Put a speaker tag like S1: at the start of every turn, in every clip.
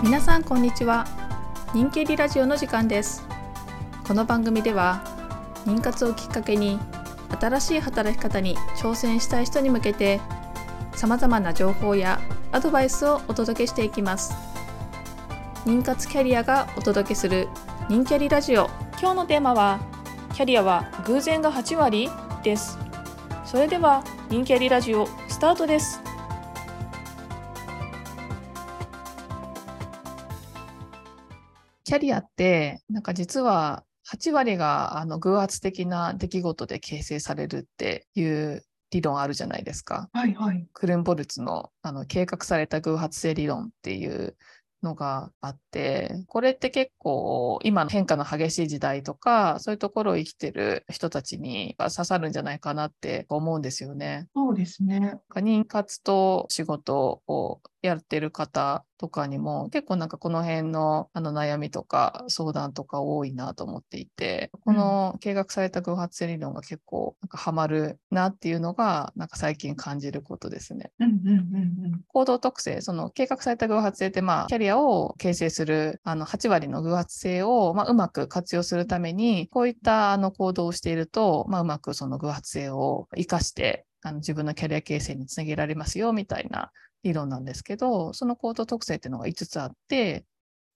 S1: 皆さんこんにちは。人気リラジオの時間です。この番組では妊活をきっかけに新しい働き方に挑戦したい人に向けて様々な情報やアドバイスをお届けしていきます。妊活キャリアがお届けする人キャリラジオ。今日のテーマはキャリアは偶然が8割です。それでは人キャリラジオスタートです。キャリアってなんか実は8割があの偶発的な出来事で形成されるっていう理論あるじゃないですか。
S2: はいはい。
S1: クルンボルツのあの計画された偶発性理論っていうのがあって、これって結構今の変化の激しい時代とか、そういうところを生きてる人たちに刺さるんじゃないかなって思うんですよね。
S2: そうですね。
S1: 妊活と仕事をやってる方とかにも結構なんかこの辺のあの悩みとか相談とか多いなと思っていて、この計画された偶発性理論が結構なんかハマるなっていうのがなんか最近感じることですね。行動特性、その計画された偶発性ってまあキャリアを形成するあの8割の偶発性をまあうまく活用するためにこういったあの行動をしているとまあうまくその偶発性を活かしてあの自分のキャリア形成につなげられますよみたいな理論なんですけど、その行動特性っていうのが5つあって、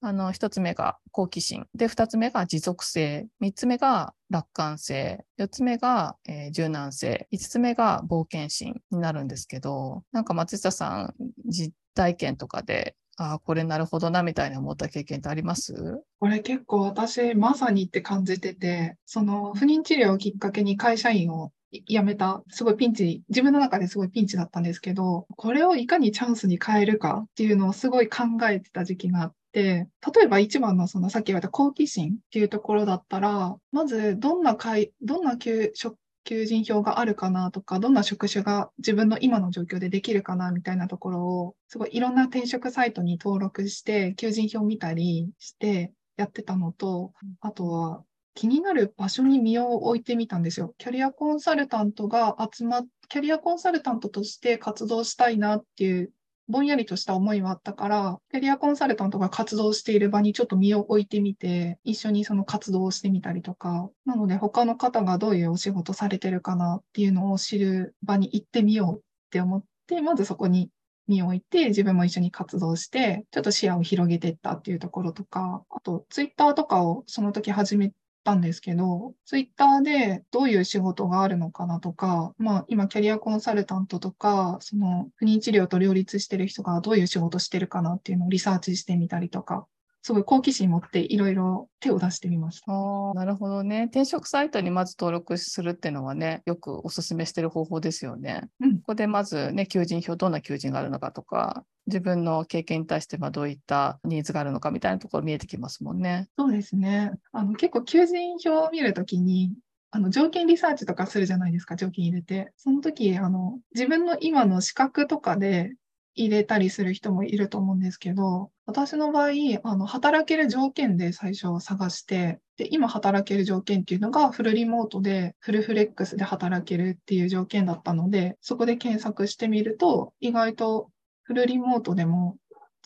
S1: あの、1つ目が好奇心。で、2つ目が持続性。3つ目が楽観性。4つ目が、えー柔軟性。5つ目が冒険心になるんですけど、なんか松下さん、実体験とかで、ああ、これなるほどな、みたいな思った経験ってあります？
S2: これ結構私まさにって感じてて、その不妊治療をきっかけに会社員を辞めた、すごいピンチ、自分の中ですごいピンチだったんですけど、これをいかにチャンスに変えるかっていうのをすごい考えてた時期があって、例えば一番のそのさっき言われた好奇心っていうところだったら、まずどんな会、どんな求職求人票があるかなとか、どんな職種が自分の今の状況でできるかなみたいなところを、すごいいろんな転職サイトに登録して、求人票見たりしてやってたのと、あとは気になる場所に身を置いてみたんですよ。キャリアコンサルタントが集まっ、キャリアコンサルタントとして活動したいなっていうぼんやりとした思いはあったから、キャリアコンサルタントが活動している場にちょっと身を置いてみて、一緒にその活動をしてみたりとか、なので他の方がどういうお仕事されてるかなっていうのを知る場に行ってみようって思って、まずそこに身を置いて、自分も一緒に活動して、ちょっと視野を広げていったっていうところとか、あと、ツイッターとかをその時始めたんですけど、ツイッターでどういう仕事があるのかなとか、まあ今キャリアコンサルタントとか、その不妊治療と両立してる人がどういう仕事してるかなっていうのをリサーチしてみたりとか、すごい好奇心持っていろいろ手を出してみました。
S1: ああ、なるほどね。転職サイトにまず登録するっていうのはね、よくお勧めしてる方法ですよね。
S2: うん
S1: ここでまずね、求人票、どんな求人があるのかとか、自分の経験に対してまあどういったニーズがあるのかみたいなところ見えてきますもんね。
S2: そうですね。あの、結構求人票を見るときに、あの、条件リサーチとかするじゃないですか、条件入れて。その時、あの、自分の今の資格とかで入れたりする人もいると思うんですけど、私の場合、あの、働ける条件で最初探して、で、今働ける条件っていうのがフルリモートで、フルフレックスで働けるっていう条件だったので、そこで検索してみると、意外とフルリモートでも、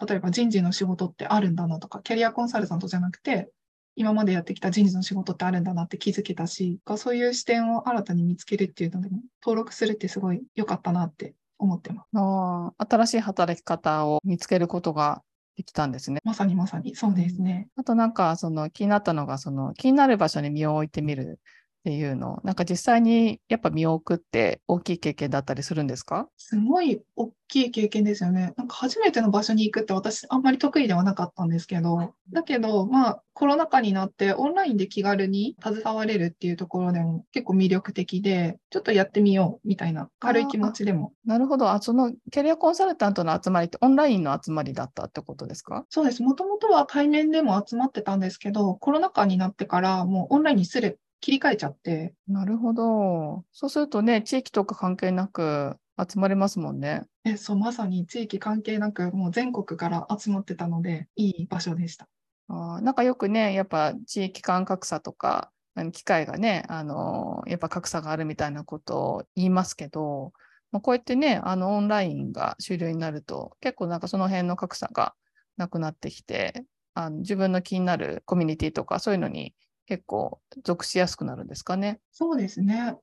S2: 例えば人事の仕事ってあるんだなとか、キャリアコンサルタントじゃなくて、今までやってきた人事の仕事ってあるんだなって気づけたし、そういう視点を新たに見つけるっていうのでも、登録するってすごい良かったなって思ってます。
S1: ああ、新しい働き方を見つけることができたんですね。
S2: まさにまさに、そうですね。
S1: あとなんか、その気になったのが、その気になる場所に身を置いてみるっていうの、なんか実際にやっぱ身を置くって大きい経験だったりするんですか？
S2: すごい大きい経験ですよね。なんか初めての場所に行くって私あんまり得意ではなかったんですけど、だけど、まあコロナ禍になってオンラインで気軽に携われるっていうところでも結構魅力的で、ちょっとやってみようみたいな軽い気持ちでも。
S1: なるほど。あ、そのキャリアコンサルタントの集まりってオンラインの集まりだったってことですか？
S2: そうです。もともとは対面でも集まってたんですけど、コロナ禍になってからもうオンラインにする、切り替えちゃって、
S1: なるほど。そうするとね、地域とか関係なく集まれますもんね。
S2: え、そう、まさに地域関係なくもう全国から集まってたので、いい場所でした。
S1: あーなんかよくね、やっぱ地域間格差とか、機会がね、あのやっぱ格差があるみたいなことを言いますけど、まあ、こうやってね、あのオンラインが主流になると、結構なんかその辺の格差がなくなってきて、あの自分の気になるコミュニティとかそういうのに結構属しやすくなるんですかね。
S2: そうですね。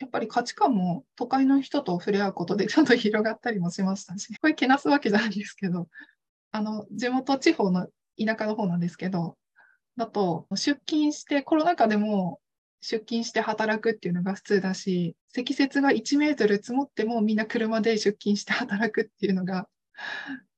S2: やっぱり価値観も都会の人と触れ合うことでちゃんと広がったりもしましたし、これけなすわけじゃないですけど、あの、地元地方の田舎の方なんですけど、だと出勤してコロナ禍でも出勤して働くっていうのが普通だし、積雪が1メートル積もってもみんな車で出勤して働くっていうのが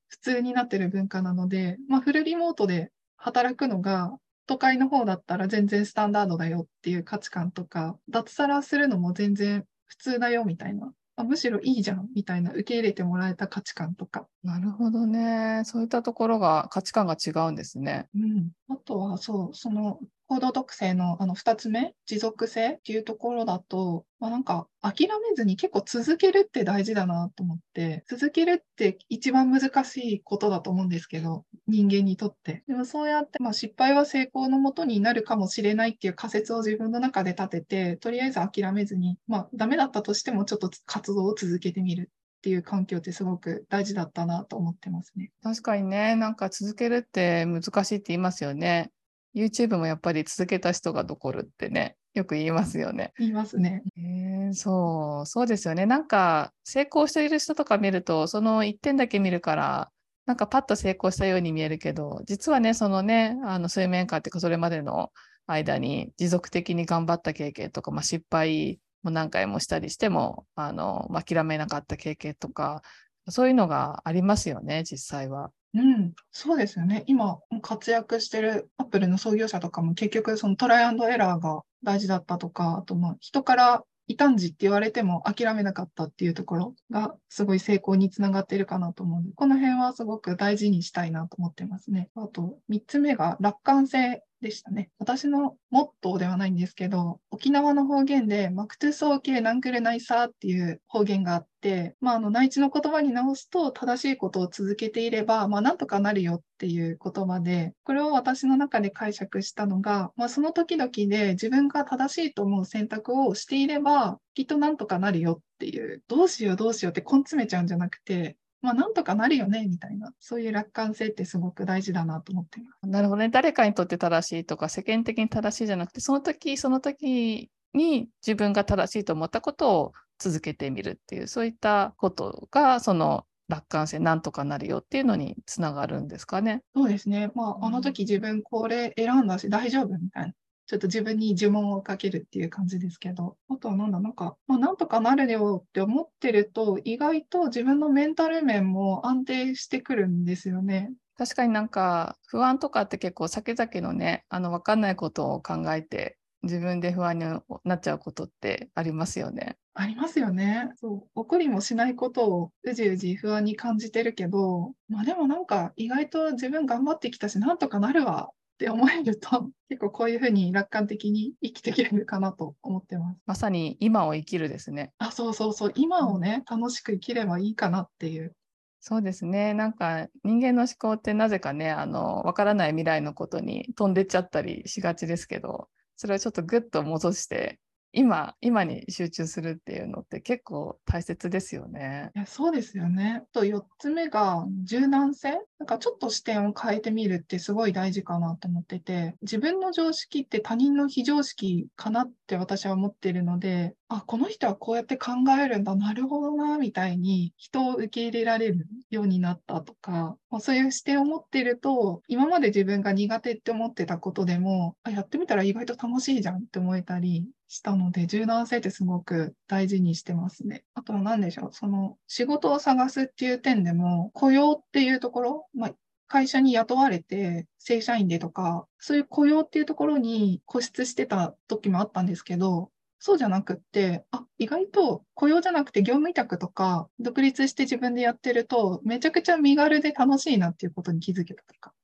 S2: 普通になってる文化なので、まあ、フルリモートで働くのが都会の方だったら全然スタンダードだよっていう価値観とか、脱サラするのも全然普通だよみたいな、あむしろいいじゃんみたいな受け入れてもらえた価値観とか。
S1: なるほどね。そういったところが価値観が違うんですね。
S2: うん。あとはそう、その行動特性のあの2つ目、持続性っていうところだと、まあ、なんか諦めずに結構続けるって大事だなと思って、続けるって一番難しいことだと思うんですけど、人間にとって。でもそうやって、まあ、失敗は成功のもとになるかもしれないっていう仮説を自分の中で立てて、とりあえず諦めずに、まあダメだったとしてもちょっと活動を続けてみるっていう環境ってすごく大事だったなと思ってますね。
S1: 確かにね、なんか続けるって難しいって言いますよね。YouTube もやっぱり続けた人が残るってね、よく言いますよね。
S2: 言いますね。
S1: えー、そう、そうですよね。なんか成功している人とか見ると、その1点だけ見るから、なんかパッと成功したように見えるけど、実はね、そのね、あの水面下っていうか、それまでの間に持続的に頑張った経験とか、まあ、失敗も何回もしたりしても、あの、まあ、諦めなかった経験とか、そういうのがありますよね、実際は。
S2: うん、そうですよね。今活躍してるアップルの創業者とかも結局そのトライアンドエラーが大事だったとか、あとまあ人から異端児って言われても諦めなかったっていうところがすごい成功につながっているかなと思うので、この辺はすごく大事にしたいなと思ってますね。あと3つ目が楽観性でしたね。私のモットーではないんですけど、沖縄の方言で、マクトゥソーケーナンクルナイサーっていう方言があって、まあ、あの、内地の言葉に直すと、正しいことを続けていれば、まあ、なんとかなるよっていう言葉で、これを私の中で解釈したのが、まあ、その時々で自分が正しいと思う選択をしていれば、きっとなんとかなるよっていう、どうしようどうしようって根詰めちゃうんじゃなくて、まあ、なんとかなるよね、みたいな、そういう楽観性ってすごく大事だなと思っています。
S1: なるほどね。誰かにとって正しいとか、世間的に正しいじゃなくて、その時、その時に自分が正しいと思ったことを続けてみるっていう、そういったことが、その楽観性なんとかなるよっていうのにつながるんですかね。
S2: そうですね。まあ、あの時自分これ選んだし大丈夫みたいな。ちょっと自分に呪文をかけるっていう感じですけど、あとはなんだ、なんか、まあ、なんとかなるよって思ってると、意外と自分のメンタル面も安定してくるんですよね。
S1: 確かになんか不安とかって結構先々のね、あの分かんないことを考えて自分で不安になっちゃうことってありますよね。
S2: ありますよね。そう。怒りもしないことをうじうじ不安に感じてるけど、まあでもなんか意外と自分頑張ってきたし、なんとかなるわって思えると、結構こういうふうに楽観的に生きていけるかなと思ってます。
S1: まさに今を生きるですね。
S2: あ、そうそうそう。今をね、楽しく生きればいいかなっていう。
S1: そうですね。なんか人間の思考ってなぜかね、あの、わからない未来のことに飛んでっちゃったりしがちですけど、それをちょっとぐっと戻して今、今に集中するっていうのって結構大切ですよね。
S2: そうですよね。と4つ目が柔軟性。なんかちょっと視点を変えてみるってすごい大事かなと思ってて、自分の常識って他人の非常識かなって私は思ってるので、あ、この人はこうやって考えるんだ、なるほどな、みたいに人を受け入れられるようになったとか、そういう視点を持ってると、今まで自分が苦手って思ってたことでも、あ、やってみたら意外と楽しいじゃんって思えたりしたので、柔軟性ってすごく大事にしてますね。あとは何でしょう、その仕事を探すっていう点でも、雇用っていうところ、まあ、会社に雇われて正社員でとか、そういう雇用っていうところに固執してた時もあったんですけど、そうじゃなくって、あ、意外と雇用じゃなくて業務委託とか、独立して自分でやってると、めちゃくちゃ身軽で楽しいなっていうことに気づけたとか。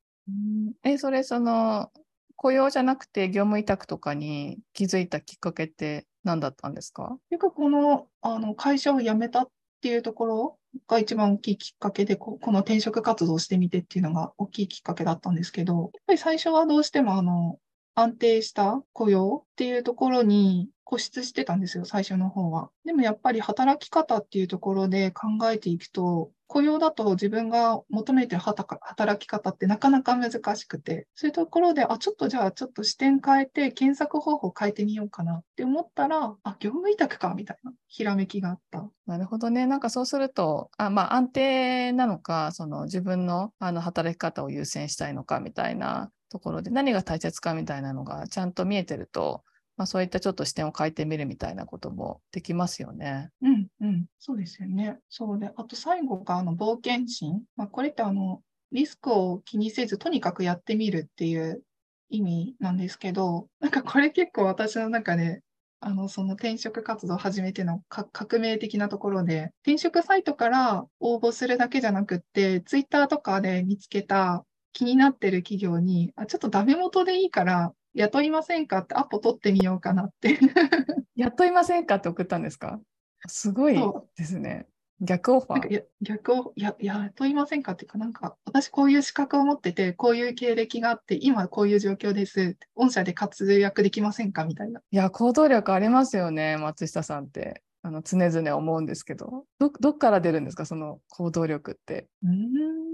S1: え、それ、その、雇用じゃなくて業務委託とかに気づいたきっかけって何だったんですか？
S2: 結構このあの会社を辞めたっていうところが一番大きいきっかけでこ、この転職活動してみてっていうのが大きいきっかけだったんですけど、やっぱり最初はどうしてもあの安定した雇用っていうところに固執してたんですよ、最初の方は。でもやっぱり働き方っていうところで考えていくと、雇用だと自分が求めてる働き方ってなかなか難しくて、そういうところで、あ、ちょっとじゃあちょっと視点変えて検索方法変えてみようかなって思ったら、あ、業務委託かみたいなひらめきがあった。
S1: なるほどね。なんかそうすると、あまあ安定なのか、その自分のあの働き方を優先したいのかみたいなところで何が大切かみたいなのがちゃんと見えてると、まあ、そういったちょっと視点を変えてみるみたいなこともできますよね。
S2: うんうん、そうですよね。そうで、あと最後があの冒険心。まあ、これってあのリスクを気にせずとにかくやってみるっていう意味なんですけど、なんかこれ結構私の中であの、その転職活動を始めての革命的なところで、転職サイトから応募するだけじゃなくって、ツイッターとかで見つけた気になってる企業に、あ、ちょっとダメ元でいいから雇いませんか？ってアポ取ってみようかなって
S1: 雇いませんかって送ったんですか？すごいですね。逆オファ
S2: ー逆をや雇いませんかっていうか、なんか、私こういう資格を持ってて、こういう経歴があって、今こういう状況です。御社で活躍できませんかみたいな。
S1: いや、行動力ありますよね、松下さんって。あの常々思うんですけどど、どっから出るんですか、その行動力って？
S2: うん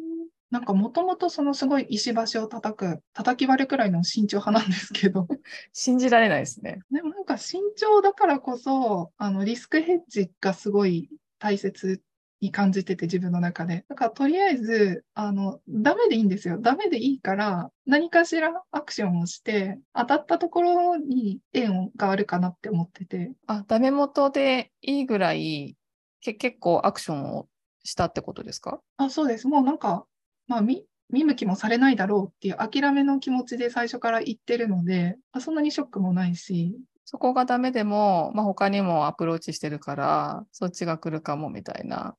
S2: なんかもともとそのすごい石橋を叩く、叩き割るくらいの慎重派なんですけど。
S1: 信じられないですね。
S2: でもなんか慎重だからこそ、あのリスクヘッジがすごい大切に感じてて自分の中で。だからとりあえず、あの、ダメでいいんですよ。ダメでいいから、何かしらアクションをして、当たったところに縁があるかなって思ってて。
S1: あ、ダメ元でいいぐらい、け結構アクションをしたってことですか？
S2: あ、そうです。もうなんか、まあ、見、見向きもされないだろうっていう諦めの気持ちで最初から言ってるので、あそんなにショックもないし。
S1: そこがダメでも、まあ、他にもアプローチしてるから、そっちが来るかもみたいな、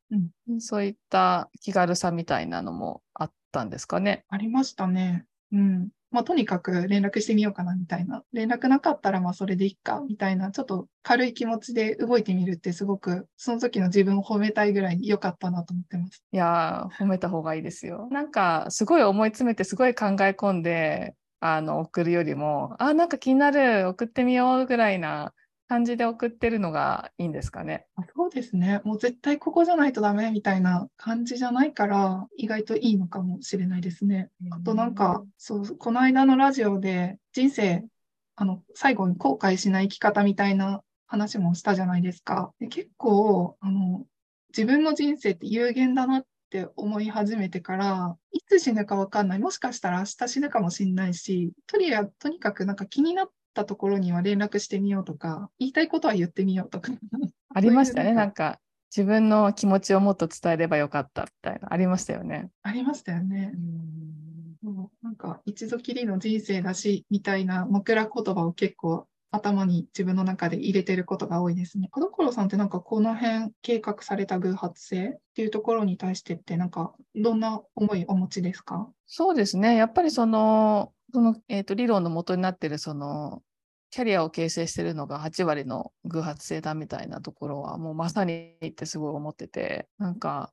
S1: うん、そういった気軽さみたいなのもあったんですかね。
S2: ありましたね。うん。まあ、とにかく連絡してみようかなみたいな。連絡なかったらまあそれでいいかみたいな、ちょっと軽い気持ちで動いてみるってすごく、その時の自分を褒めたいぐらい良かったなと思ってます。
S1: いやー、褒めた方がいいですよ。なんか、すごい思い詰めて、すごい考え込んで、あの、送るよりも、あ、なんか気になる、送ってみようぐらいな感じで送ってるのがいいんですかね。
S2: そうですね。もう絶対ここじゃないとダメみたいな感じじゃないから、意外といいのかもしれないですね。あとなんか、そう、この間のラジオで人生、あの、最後に後悔しない生き方みたいな話もしたじゃないですか。で結構、あの、自分の人生って有限だなって思い始めてから、いつ死ぬかわかんない。もしかしたら明日死ぬかもしんないし、とりあえず、とにかくなんか気になったところには連絡してみようとか、言いたいことは言ってみようとか。
S1: ありましたね。なんか、自分の気持ちをもっと伝えればよかったみたいな、ありましたよね。
S2: ありましたよね。うんもうなんか、一度きりの人生だし、みたいな枕言葉を結構頭に自分の中で入れてることが多いですね。田所さんってなんかこの辺計画された偶発性っていうところに対してってなんかどんな思いお持ちですか？
S1: そうですね。やっぱりそのその、えーと、理論の元になってるそのキャリアを形成してるのが8割の偶発性だみたいなところはもうまさにってすごい思っててなんか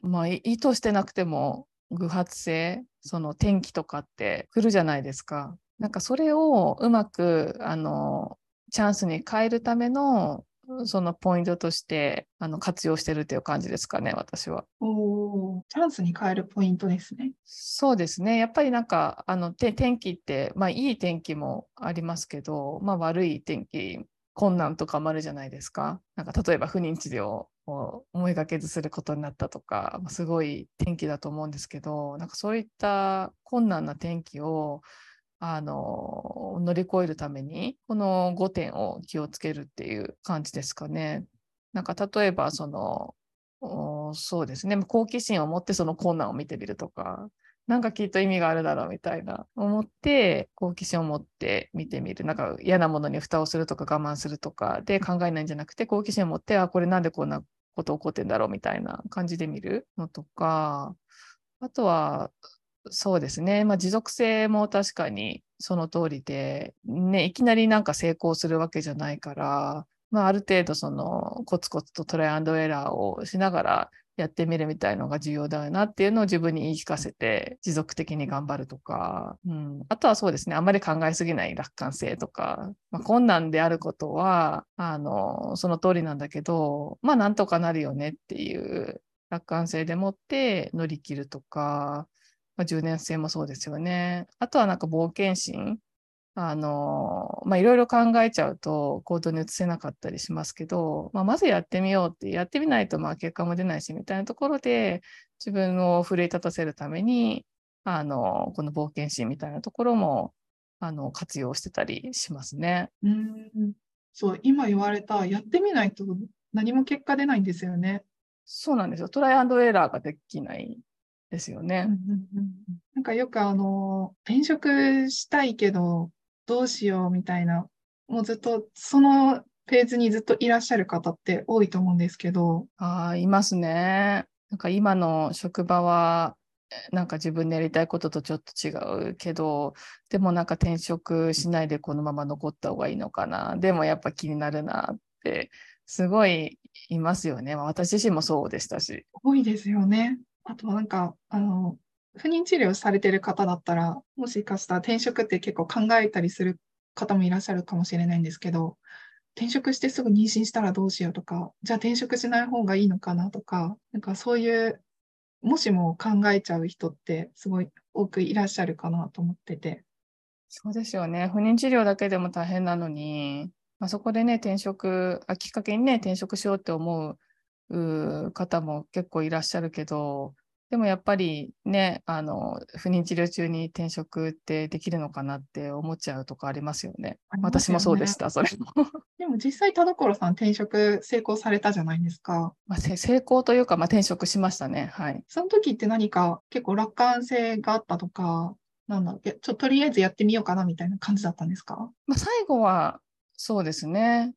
S1: まあ意図してなくても偶発性その天気とかって来るじゃないですか。なんかそれをうまくあのチャンスに変えるためのそのポイントとしてあの活用してるっていう感じですかね、私は。
S2: おチャンスに変えるポイントですね。
S1: そうですね。やっぱりなんか、あの天気って、まあいい天気もありますけど、まあ悪い天気、困難とかもあるじゃないですか。なんか例えば不妊治療を思いがけずすることになったとか、すごい天気だと思うんですけど、なんかそういった困難な天気をあの乗り越えるためにこの5点を気をつけるっていう感じですかね。なんか例えばそのそうですね好奇心を持ってその困難を見てみるとかなんかきっと意味があるだろうみたいな思って好奇心を持って見てみるなんか嫌なものに蓋をするとか我慢するとかで考えないんじゃなくて好奇心を持ってあこれなんでこんなこと起こってんだろうみたいな感じで見るのとかあとはそうですね。まあ、持続性も確かにその通りで、ね、いきなりなんか成功するわけじゃないから、まあ、ある程度そのコツコツとトライアンドエラーをしながらやってみるみたいのが重要だよなっていうのを自分に言い聞かせて持続的に頑張るとか、うん、あとはそうですね。あんまり考えすぎない楽観性とか、まあ、困難であることはあのその通りなんだけどまあなんとかなるよねっていう楽観性でもって乗り切るとか、まあ、10年生もそうですよねあとはなんか冒険心あの、まあ、いろいろ考えちゃうと行動に移せなかったりしますけど、まあ、まずやってみようって、やってみないとまあ結果も出ないしみたいなところで、自分を奮い立たせるために、あの、この冒険心みたいなところも、あの、活用してたりしますね。
S2: うん。そう、今言われた、やってみないと何も結果出ないんですよね。
S1: そうなんですよ。トライアンドエラーができないですよね。
S2: なんかよくあの、転職したいけど、どうしようみたいな、もうずっとそのフェーズにずっといらっしゃる方って多いと思うんですけど。
S1: ああ、いますね。なんか今の職場は、なんか自分でやりたいこととちょっと違うけど、でもなんか転職しないでこのまま残った方がいいのかな。でもやっぱ気になるなって、すごいいますよね。まあ、私自身もそうでしたし。
S2: 多いですよね。あとはなんか、あの、不妊治療されてる方だったら、もしかしたら転職って結構考えたりする方もいらっしゃるかもしれないんですけど、転職してすぐ妊娠したらどうしようとか、じゃあ転職しない方がいいのかなとか、なんかそういう、もしも考えちゃう人ってすごい多くいらっしゃるかなと思ってて。
S1: そうですよね。不妊治療だけでも大変なのに、まあ、そこでね、転職あ、きっかけにね、転職しようって思う方も結構いらっしゃるけど、でもやっぱりね、あの、不妊治療中に転職ってできるのかなって思っちゃうとかありますよね。よね私もそうでした、それも。
S2: でも実際田所さん転職成功されたじゃないですか。
S1: まあ、成功というか、まあ、転職しましたね。はい。
S2: その時って何か結構楽観性があったとか、なんだっけ、ちょっととりあえずやってみようかなみたいな感じだったんですか？
S1: まあ、最後はそうですね。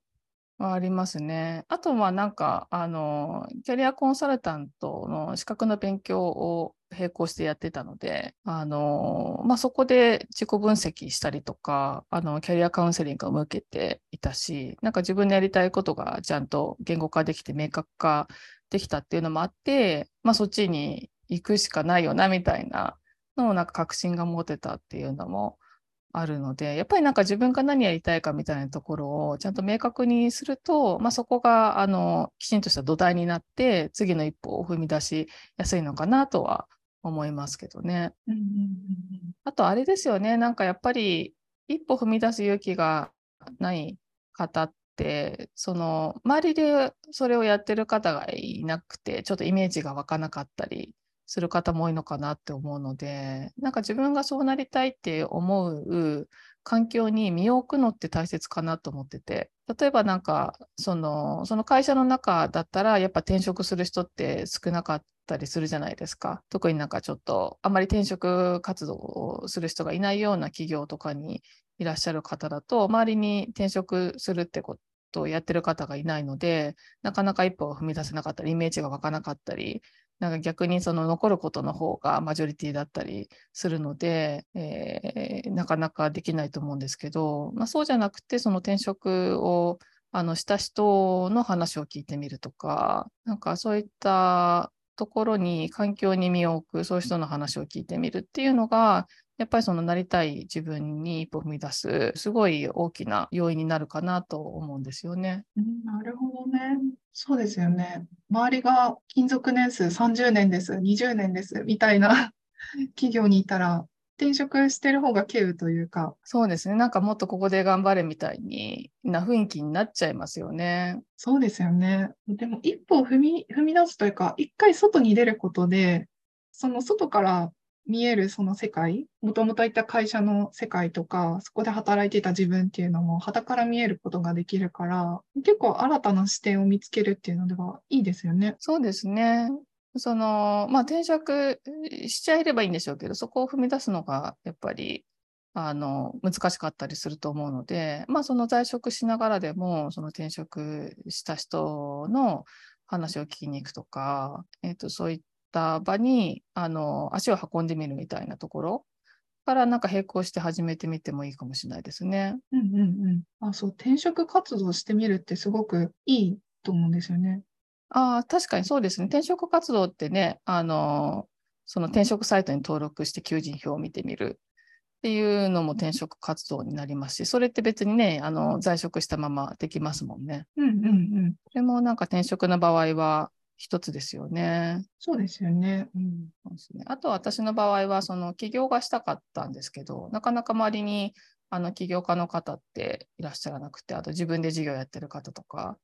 S1: ありますね。あとはなんか、あの、キャリアコンサルタントの資格の勉強を並行してやってたので、あの、まあ、そこで自己分析したりとか、あの、キャリアカウンセリングを受けていたし、なんか自分のやりたいことがちゃんと言語化できて明確化できたっていうのもあって、まあ、そっちに行くしかないよな、みたいなのをなんか確信が持てたっていうのもあるので、やっぱりなんか自分が何やりたいかみたいなところをちゃんと明確にすると、まあ、そこがあのきちんとした土台になって、次の一歩を踏み出しやすいのかなとは思いますけどね。あとあれですよね、なんかやっぱり一歩踏み出す勇気がない方って、その周りでそれをやってる方がいなくて、ちょっとイメージが湧かなかったりする方も多いのかなって思うので、なんか自分がそうなりたいって思う環境に身を置くのって大切かなと思ってて、例えばなんか、その、その会社の中だったら、やっぱ転職する人って少なかったりするじゃないですか。特になんかちょっと、あんまり転職活動をする人がいないような企業とかにいらっしゃる方だと、周りに転職するってことをやってる方がいないので、なかなか一歩を踏み出せなかったり、イメージが湧かなかったりなんか逆にその残ることの方がマジョリティだったりするので、えー、なかなかできないと思うんですけど、まあ、そうじゃなくてその転職をあのした人の話を聞いてみるとか、なんかそういったところに環境に身を置く、そういう人の話を聞いてみるっていうのが、やっぱりそのなりたい自分に一歩踏み出す、すごい大きな要因になるかなと思うんですよね。
S2: なるほどね。そうですよね。周りが勤続年数30年です、20年ですみたいな 企業にいたら、転職してる方が稀有というか。
S1: そうですね。なんかもっとここで頑張れみたいにな雰囲気になっちゃいますよね。
S2: そうですよね。でも一歩踏み踏み出すというか、一回外に出ることで、その外から見えるその世界、もともといた会社の世界とか、そこで働いてた自分っていうのも、旗から見えることができるから、結構新たな視点を見つけるっていうのではいいですよね。
S1: そうですね。その、まあ、転職しちゃえればいいんでしょうけど、そこを踏み出すのが、やっぱり、あの、難しかったりすると思うので、まあ、その在職しながらでも、その転職した人の話を聞きに行くとか、えっ、ー、と、そういっった場にあの足を運んでみるみたいなところからなんか並行して始めてみてもいいかもしれないですね。
S2: うんうんうん。あ、そう、転職活動してみるってすごくいいと思うんですよね。
S1: ああ、確かにそうですね。転職活動ってね、あの、その転職サイトに登録して求人票を見てみるっていうのも転職活動になりますし、それって別にね、あの在職したままできますもんね。
S2: うんうんうん。
S1: それもなんか転職の場合は一つですよね。
S2: そうですよね。
S1: うんそうですね、あと私の場合は、その起業がしたかったんですけど、なかなか周りにあの起業家の方っていらっしゃらなくて、あと自分で事業やってる方とか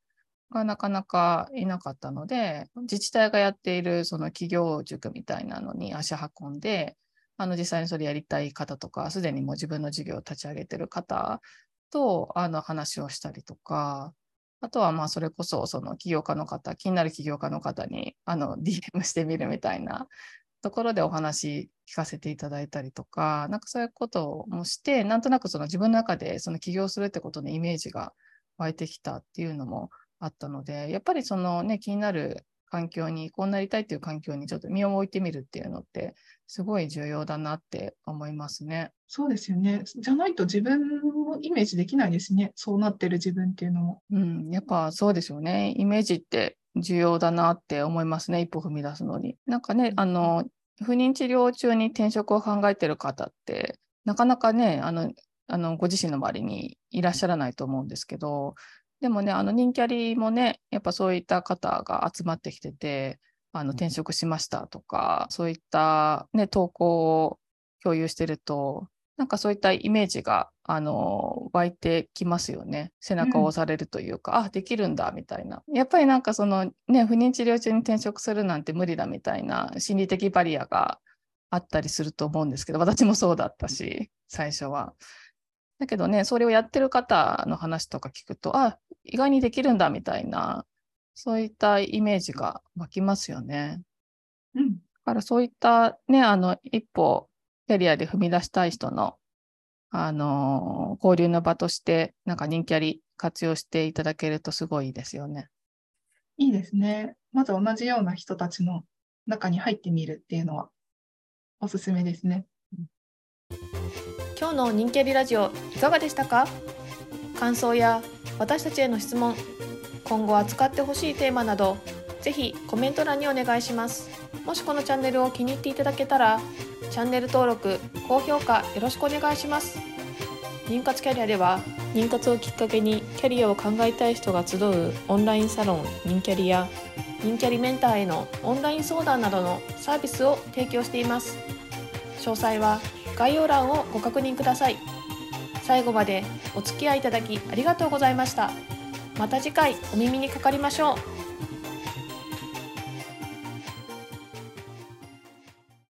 S1: がなかなかいなかったので、自治体がやっているその起業塾みたいなのに足運んで、あの実際にそれやりたい方とか、すでにもう自分の事業を立ち上げてる方とあの話をしたりとか、あとはまあそれこそその起業家の方、気になる起業家の方にあの DM してみるみたいなところでお話聞かせていただいたりとか、なんかそういうこともして、なんとなくその自分の中でその起業するってことのイメージが湧いてきたっていうのもあったので、やっぱりそのね、気になる環境に、こうなりたいっていう環境にちょっと身を置いてみるっていうのって、すごい重要だなって思いますね。
S2: そうですよね。じゃないと自分をイメージできないですね。そうなってる自分っていうのも。
S1: うん、やっぱそうですよね。イメージって重要だなって思いますね。一歩踏み出すのに。なんかね、あの、不妊治療中に転職を考えてる方って、なかなかね、あの、あのご自身の周りにいらっしゃらないと思うんですけど、でもね、あの人キャリもね、やっぱそういった方が集まってきてて、あの転職しましたとか、そういった、ね、投稿を共有してると、なんかそういったイメージが、あの、湧いてきますよね。背中を押されるというか、あ、できるんだ、みたいな。やっぱりなんかそのね、不妊治療中に転職するなんて無理だみたいな心理的バリアがあったりすると思うんですけど、私もそうだったし、最初は。だけどね、それをやってる方の話とか聞くと、あ、意外にできるんだみたいな、そういったイメージが湧きますよね。
S2: うん。
S1: だからそういったね、あの、一歩、キャリアで踏み出したい人の、あの、交流の場として、なんか人キャリ活用していただけるとすごいいいですよね。
S2: いいですね。まず同じような人たちの中に入ってみるっていうのはおすすめですね。
S3: 今日の人気ありラジオいかがでしたか？感想や私たちへの質問今後扱ってほしいテーマなどぜひコメント欄にお願いします。もしこのチャンネルを気に入っていただけたらチャンネル登録高評価よろしくお願いします。妊活キャリアでは妊活をきっかけにキャリアを考えたい人が集うオンラインサロン妊キャリや妊キャリメンターへのオンライン相談などのサービスを提供しています。詳細は概要欄をご確認ください。最後までお付き合いいただきありがとうございました。また次回お耳にかかりましょう。